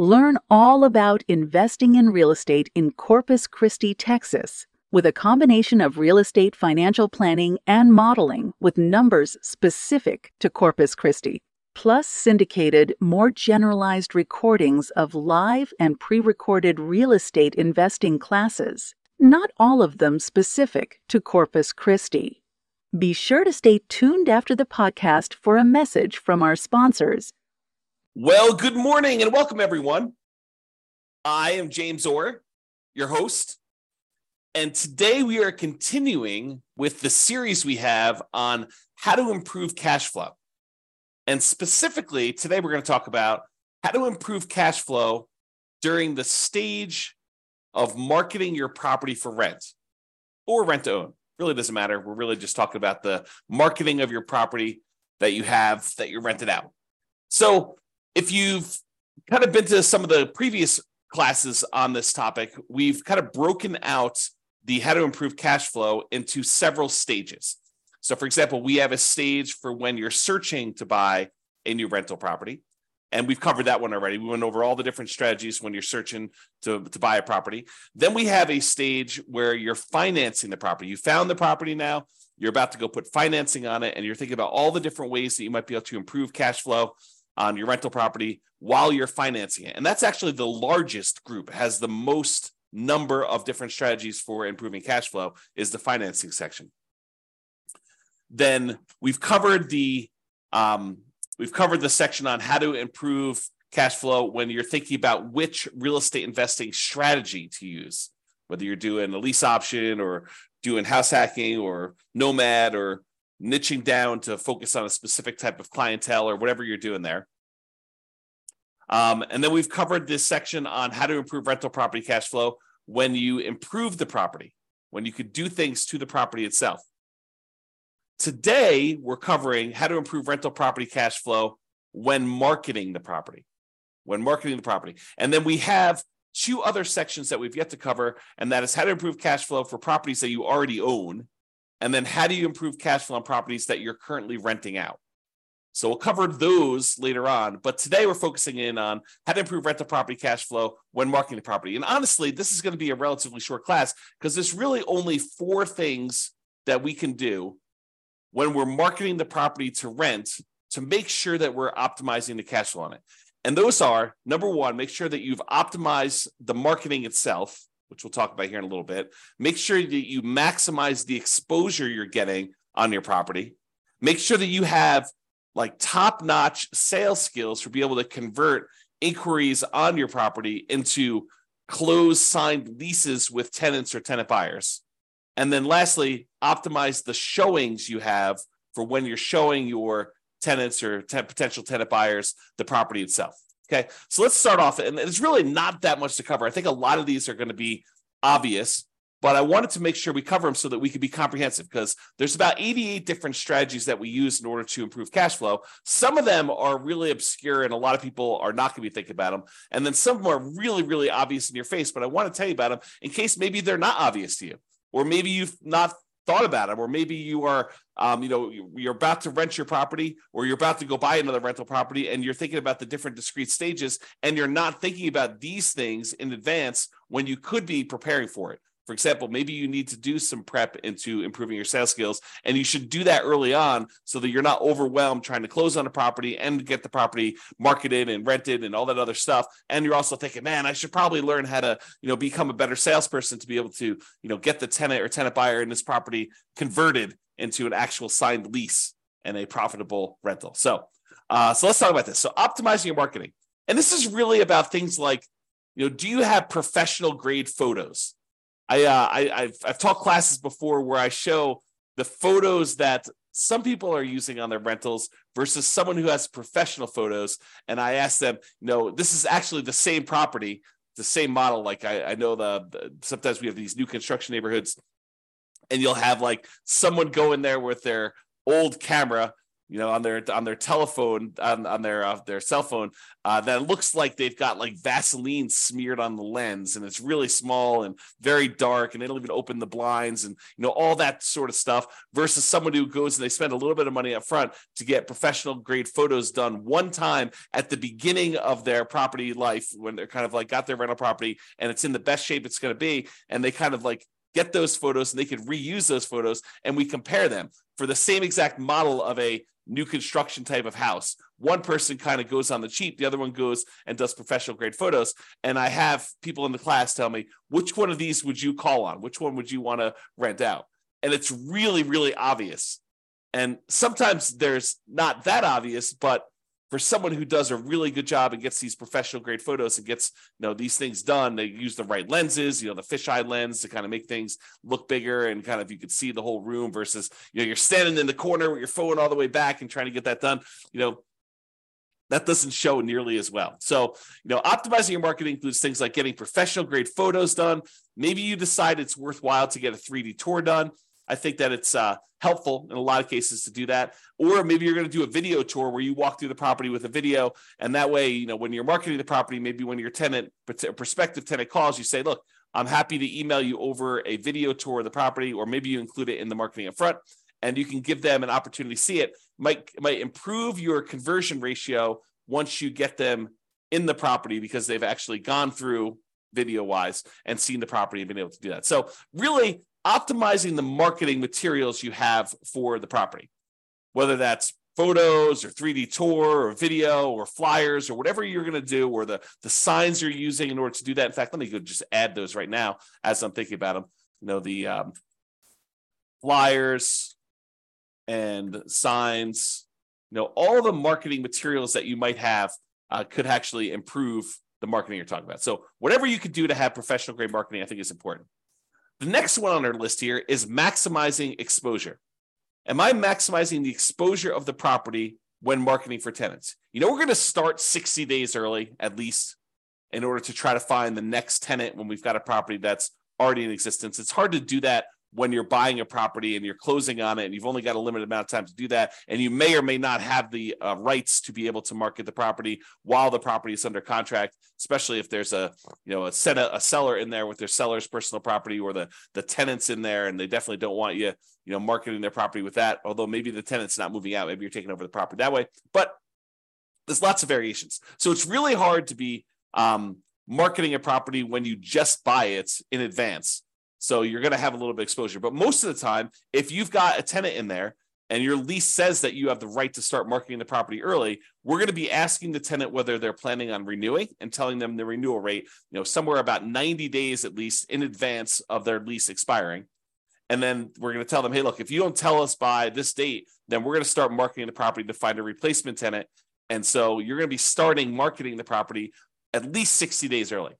Learn all about investing in real estate in Corpus Christi, Texas, with a combination of real estate financial planning and modeling with numbers specific to Corpus Christi, plus syndicated, more generalized recordings of live and pre recorded real estate investing classes, not all of them specific to Corpus Christi. Be sure to stay tuned after the podcast for a message from our sponsors well, good morning and welcome, everyone. I am James Orr, your host. And today we are continuing with the series we have on how to improve cash flow. And specifically, today we're going to talk about how to improve cash flow during the stage of marketing your property for rent or rent to own. Really doesn't matter. We're really just talking about the marketing of your property that you have that you're rented out. So, if you've kind of been to some of the previous classes on this topic, we've kind of broken out the how to improve cash flow into several stages. So, for example, we have a stage for when you're searching to buy a new rental property. And we've covered that one already. We went over all the different strategies when you're searching to, to buy a property. Then we have a stage where you're financing the property. You found the property now, you're about to go put financing on it, and you're thinking about all the different ways that you might be able to improve cash flow on your rental property while you're financing it. And that's actually the largest group, has the most number of different strategies for improving cash flow is the financing section. Then we've covered the um, we've covered the section on how to improve cash flow when you're thinking about which real estate investing strategy to use, whether you're doing a lease option or doing house hacking or nomad or niching down to focus on a specific type of clientele or whatever you're doing there. Um, and then we've covered this section on how to improve rental property cash flow when you improve the property, when you could do things to the property itself. Today, we're covering how to improve rental property cash flow when marketing the property. When marketing the property. And then we have two other sections that we've yet to cover, and that is how to improve cash flow for properties that you already own and then how do you improve cash flow on properties that you're currently renting out? So we'll cover those later on. But today we're focusing in on how to improve rental property cash flow when marketing the property. And honestly, this is going to be a relatively short class because there's really only four things that we can do when we're marketing the property to rent to make sure that we're optimizing the cash flow on it. And those are number one, make sure that you've optimized the marketing itself which we'll talk about here in a little bit. Make sure that you maximize the exposure you're getting on your property. Make sure that you have like top notch sales skills for be able to convert inquiries on your property into closed signed leases with tenants or tenant buyers. And then lastly, optimize the showings you have for when you're showing your tenants or te- potential tenant buyers the property itself. Okay, so let's start off, and it's really not that much to cover. I think a lot of these are going to be obvious, but I wanted to make sure we cover them so that we could be comprehensive because there's about 88 different strategies that we use in order to improve cash flow. Some of them are really obscure and a lot of people are not going to be thinking about them. And then some of them are really, really obvious in your face, but I want to tell you about them in case maybe they're not obvious to you, or maybe you've not thought about them, or maybe you are, um, you know, you're about to rent your property, or you're about to go buy another rental property, and you're thinking about the different discrete stages, and you're not thinking about these things in advance when you could be preparing for it. For example, maybe you need to do some prep into improving your sales skills, and you should do that early on so that you're not overwhelmed trying to close on a property and get the property marketed and rented and all that other stuff. And you're also thinking, man, I should probably learn how to, you know, become a better salesperson to be able to, you know, get the tenant or tenant buyer in this property converted into an actual signed lease and a profitable rental. So, uh, so let's talk about this. So, optimizing your marketing, and this is really about things like, you know, do you have professional grade photos? I, uh, I I've, I've taught classes before where I show the photos that some people are using on their rentals versus someone who has professional photos. And I ask them, you know, this is actually the same property, the same model. Like I, I know the, the sometimes we have these new construction neighborhoods, and you'll have like someone go in there with their old camera you know, on their on their telephone, on, on their uh, their cell phone, uh, that looks like they've got like Vaseline smeared on the lens, and it's really small and very dark, and they don't even open the blinds, and you know all that sort of stuff. Versus someone who goes and they spend a little bit of money up front to get professional grade photos done one time at the beginning of their property life when they're kind of like got their rental property and it's in the best shape it's going to be, and they kind of like get those photos and they can reuse those photos and we compare them for the same exact model of a new construction type of house. One person kind of goes on the cheap, the other one goes and does professional grade photos. And I have people in the class tell me, which one of these would you call on? Which one would you want to rent out? And it's really, really obvious. And sometimes there's not that obvious, but for someone who does a really good job and gets these professional grade photos and gets you know these things done they use the right lenses you know the fisheye lens to kind of make things look bigger and kind of you could see the whole room versus you know you're standing in the corner with your phone all the way back and trying to get that done you know that doesn't show nearly as well. So, you know, optimizing your marketing includes things like getting professional grade photos done. Maybe you decide it's worthwhile to get a 3D tour done. I think that it's uh, helpful in a lot of cases to do that. Or maybe you're going to do a video tour where you walk through the property with a video, and that way, you know, when you're marketing the property, maybe when your tenant, prospective tenant calls, you say, "Look, I'm happy to email you over a video tour of the property," or maybe you include it in the marketing up front, and you can give them an opportunity to see it. Might might improve your conversion ratio once you get them in the property because they've actually gone through video wise and seen the property and been able to do that. So really optimizing the marketing materials you have for the property, whether that's photos or 3D tour or video or flyers or whatever you're going to do, or the, the signs you're using in order to do that. In fact, let me go just add those right now as I'm thinking about them. You know, the um, flyers and signs, you know, all the marketing materials that you might have uh, could actually improve the marketing you're talking about. So, whatever you could do to have professional grade marketing, I think is important. The next one on our list here is maximizing exposure. Am I maximizing the exposure of the property when marketing for tenants? You know, we're going to start 60 days early at least in order to try to find the next tenant when we've got a property that's already in existence. It's hard to do that when you're buying a property and you're closing on it and you've only got a limited amount of time to do that and you may or may not have the uh, rights to be able to market the property while the property is under contract especially if there's a you know a set a, a seller in there with their seller's personal property or the the tenants in there and they definitely don't want you you know marketing their property with that although maybe the tenant's not moving out maybe you're taking over the property that way but there's lots of variations. So it's really hard to be um, marketing a property when you just buy it in advance so you're going to have a little bit of exposure. But most of the time, if you've got a tenant in there and your lease says that you have the right to start marketing the property early, we're going to be asking the tenant whether they're planning on renewing and telling them the renewal rate, you know, somewhere about 90 days at least in advance of their lease expiring. And then we're going to tell them, hey, look, if you don't tell us by this date, then we're going to start marketing the property to find a replacement tenant. And so you're going to be starting marketing the property at least 60 days early.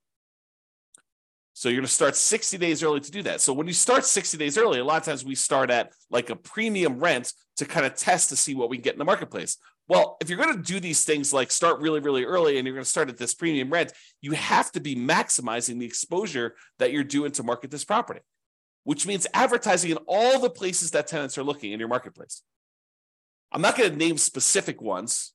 So you're going to start 60 days early to do that. So when you start 60 days early, a lot of times we start at like a premium rent to kind of test to see what we can get in the marketplace. Well, if you're going to do these things like start really, really early and you're going to start at this premium rent, you have to be maximizing the exposure that you're doing to market this property, which means advertising in all the places that tenants are looking in your marketplace. I'm not going to name specific ones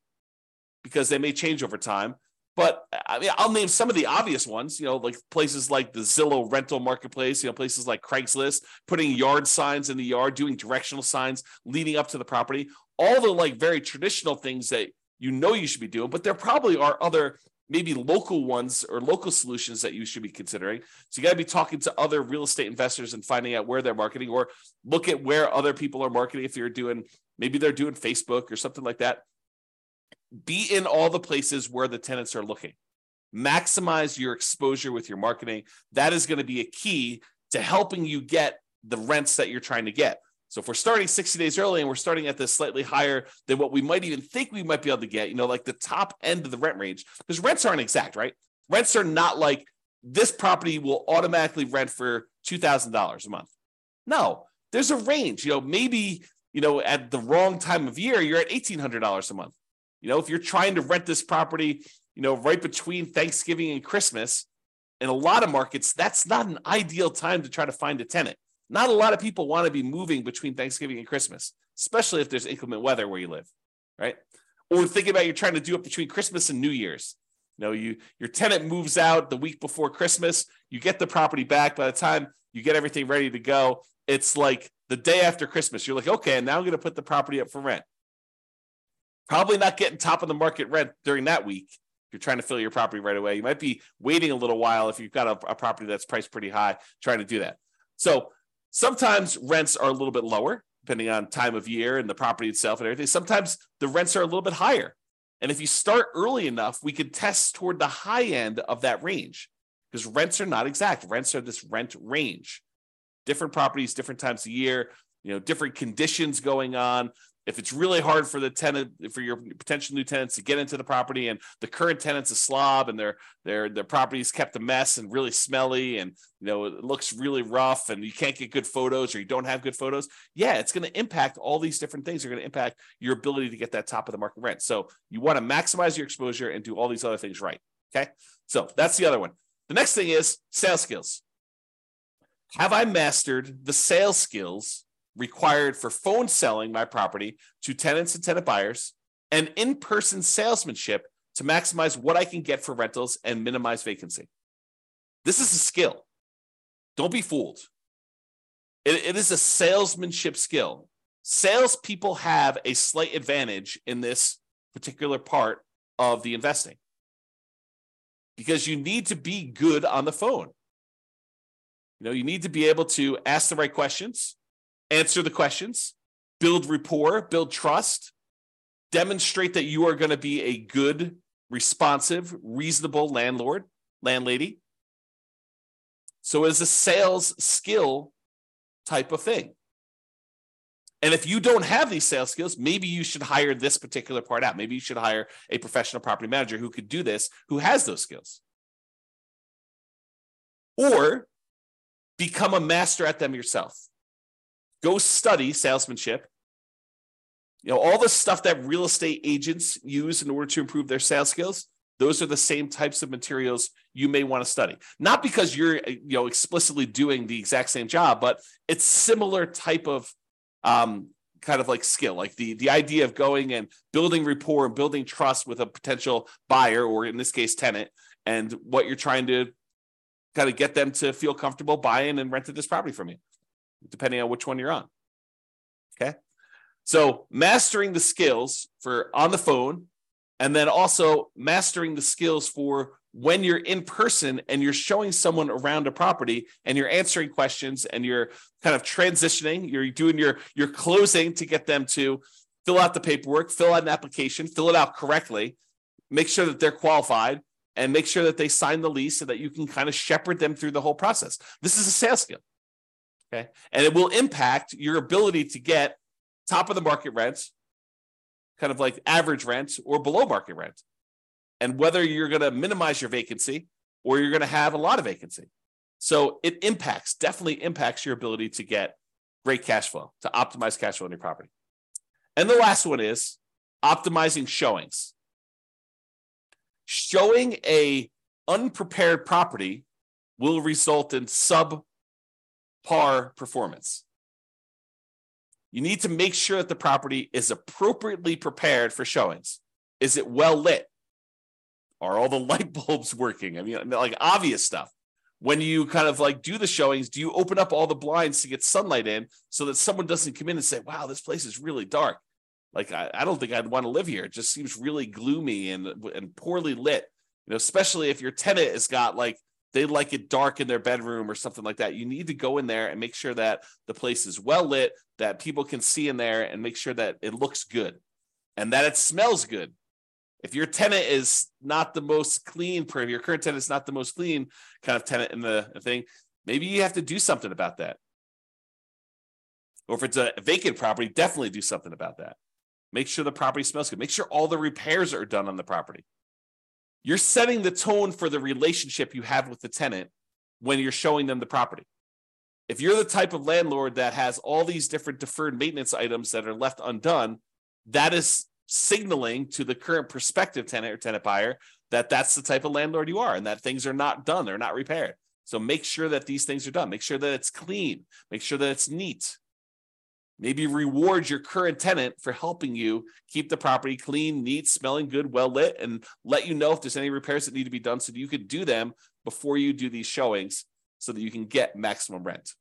because they may change over time, but I mean, I'll name some of the obvious ones, you know, like places like the Zillow rental marketplace, you know, places like Craigslist, putting yard signs in the yard, doing directional signs leading up to the property, all the like very traditional things that you know you should be doing, but there probably are other maybe local ones or local solutions that you should be considering. So you got to be talking to other real estate investors and finding out where they're marketing or look at where other people are marketing if you're doing maybe they're doing Facebook or something like that be in all the places where the tenants are looking. Maximize your exposure with your marketing. That is going to be a key to helping you get the rents that you're trying to get. So if we're starting 60 days early and we're starting at this slightly higher than what we might even think we might be able to get, you know, like the top end of the rent range, because rents aren't exact, right? Rents are not like this property will automatically rent for $2,000 a month. No, there's a range. You know, maybe, you know, at the wrong time of year, you're at $1,800 a month. You know, if you're trying to rent this property, you know, right between Thanksgiving and Christmas, in a lot of markets, that's not an ideal time to try to find a tenant. Not a lot of people want to be moving between Thanksgiving and Christmas, especially if there's inclement weather where you live, right? Or think about you're trying to do it between Christmas and New Year's. You know, you your tenant moves out the week before Christmas, you get the property back. By the time you get everything ready to go, it's like the day after Christmas. You're like, okay, now I'm going to put the property up for rent. Probably not getting top of the market rent during that week. If you're trying to fill your property right away, you might be waiting a little while if you've got a, a property that's priced pretty high, trying to do that. So sometimes rents are a little bit lower depending on time of year and the property itself and everything. Sometimes the rents are a little bit higher. And if you start early enough, we could test toward the high end of that range because rents are not exact. Rents are this rent range. Different properties, different times of year, you know, different conditions going on if it's really hard for the tenant for your potential new tenants to get into the property and the current tenant's a slob and their their their property's kept a mess and really smelly and you know it looks really rough and you can't get good photos or you don't have good photos yeah it's going to impact all these different things are going to impact your ability to get that top of the market rent. So you want to maximize your exposure and do all these other things right okay? So that's the other one. The next thing is sales skills. Have i mastered the sales skills required for phone selling my property to tenants and tenant buyers, and in person salesmanship to maximize what I can get for rentals and minimize vacancy. This is a skill. Don't be fooled. it, it is a salesmanship skill. Salespeople have a slight advantage in this particular part of the investing because you need to be good on the phone. You know, you need to be able to ask the right questions, answer the questions, build rapport, build trust, demonstrate that you are going to be a good, responsive, reasonable landlord, landlady. So it's a sales skill type of thing. And if you don't have these sales skills, maybe you should hire this particular part out. Maybe you should hire a professional property manager who could do this, who has those skills. Or become a master at them yourself go study salesmanship. You know, all the stuff that real estate agents use in order to improve their sales skills, those are the same types of materials you may want to study. Not because you're, you know, explicitly doing the exact same job, but it's similar type of um, kind of like skill, like the the idea of going and building rapport and building trust with a potential buyer, or in this case, tenant, and what you're trying to kind of get them to feel comfortable buying and renting this property from you depending on which one you're on. Okay. So mastering the skills for on the phone, and then also mastering the skills for when you're in person and you're showing someone around a property and you're answering questions and you're kind of transitioning, you're doing your your closing to get them to fill out the paperwork, fill out an application, fill it out correctly, make sure that they're qualified, and make sure that they sign the lease so that you can kind of shepherd them through the whole process. This is a sales skill. Okay. And it will impact your ability to get top of the market rent, kind of like average rent or below market rent. And whether you're going to minimize your vacancy or you're going to have a lot of vacancy. So it impacts, definitely impacts your ability to get great cash flow, to optimize cash flow on your property. And the last one is optimizing showings. Showing a unprepared property will result in sub par performance. You need to make sure that the property is appropriately prepared for showings. Is it well lit? Are all the light bulbs working? I mean, like obvious stuff. When you kind of like do the showings, do you open up all the blinds to get sunlight in so that someone doesn't come in and say, wow, this place is really dark? Like, I, I don't think I'd want to live here. It just seems really gloomy and, and poorly lit. You know, especially if your tenant has got like they like it dark in their bedroom or something like that. You need to go in there and make sure that the place is well lit, that people can see in there and make sure that it looks good and that it smells good. If your tenant is not the most clean, if your current tenant is not the most clean kind of tenant in the thing, maybe you have to do something about that. Or if it's a vacant property, definitely do something about that. Make sure the property smells good. Make sure all the repairs are done on the property you're setting the tone for the relationship you have with the tenant when you're showing them the property. If you're the type of landlord that has all these different deferred maintenance items that are left undone, that is signaling to the current prospective tenant or tenant buyer that that's the type of landlord you are and that things are not done, they're not repaired. So make sure that these things are done. Make sure that it's clean. Make sure that it's neat. Maybe reward your current tenant for helping you keep the property clean, neat, smelling good, well lit, and let you know if there's any repairs that need to be done so that you could do them before you do these showings so that you can get maximum rent.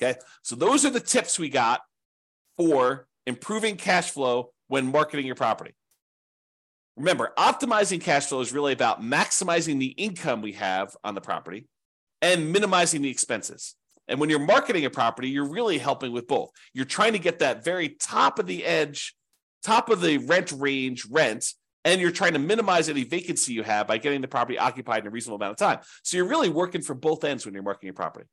Okay, so those are the tips we got for improving cash flow when marketing your property. Remember, optimizing cash flow is really about maximizing the income we have on the property and minimizing the expenses. And when you're marketing a property, you're really helping with both. You're trying to get that very top of the edge, top of the rent range rent, and you're trying to minimize any vacancy you have by getting the property occupied in a reasonable amount of time. So you're really working for both ends when you're marketing your property.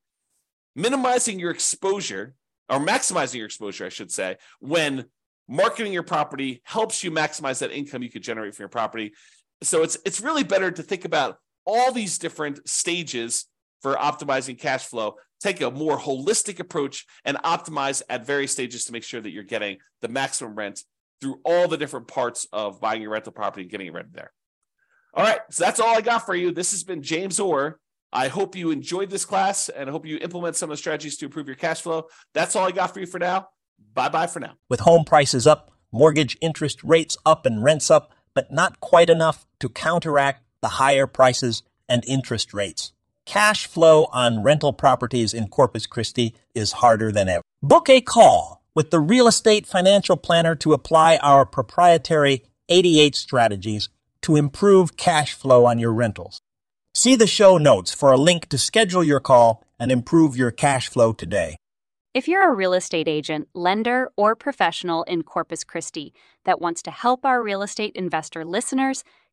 Minimizing your exposure or maximizing your exposure, I should say, when marketing your property helps you maximize that income you could generate from your property. So it's it's really better to think about all these different stages for optimizing cash flow. Take a more holistic approach and optimize at various stages to make sure that you're getting the maximum rent through all the different parts of buying your rental property and getting it rented there. All right, so that's all I got for you. This has been James Orr. I hope you enjoyed this class and I hope you implement some of the strategies to improve your cash flow. That's all I got for you for now. Bye bye for now. With home prices up, mortgage interest rates up, and rents up, but not quite enough to counteract the higher prices and interest rates. Cash flow on rental properties in Corpus Christi is harder than ever. Book a call with the Real Estate Financial Planner to apply our proprietary 88 strategies to improve cash flow on your rentals. See the show notes for a link to schedule your call and improve your cash flow today. If you're a real estate agent, lender, or professional in Corpus Christi that wants to help our real estate investor listeners,